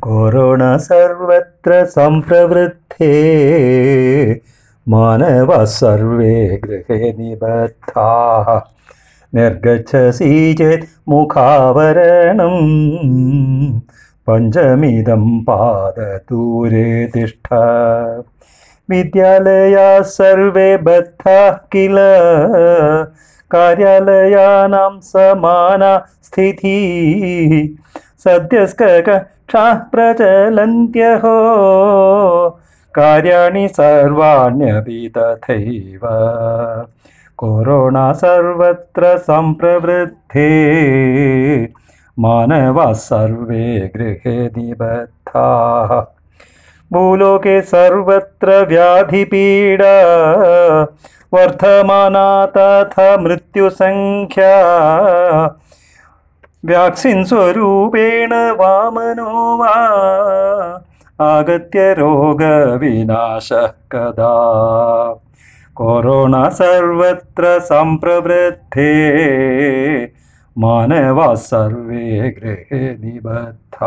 Corona സർവത്ര സംപ്രവൃദ്ധേ മാനവ survey ഗൃഹേ നിബദ്ധാः നിർഗച്ഛസി ചേത് മുഖാവരണം പഞ്ചമിദം പാദദൂരെ തിഷ്ഠ വിദ്യാലയാ സർവേ ബദ്ധാः കില कार्यालयानां समाना स्थितिः सद्यस्कक्षाः प्रचलन्त्यहो कार्याणि सर्वाण्यपि तथैव कोरोना सर्वत्र सम्प्रवृद्धे। मानवाः सर्वे गृहे निबद्धाः। भूलोके सर्वत्र व्याधिपीडा। वर्धमाना तथा मृत्युसङ्ख्या വ്യാക്സിൻ സ്വരൂപേണ വാമനോ വാ. ആഗത്യ രോഗവിനാശ കഥാ കൊറോണ സർവത്ര സംപ്രവൃദ്ധേ മാനവ സർവേ ഗൃഹേ നിബദ്ധ.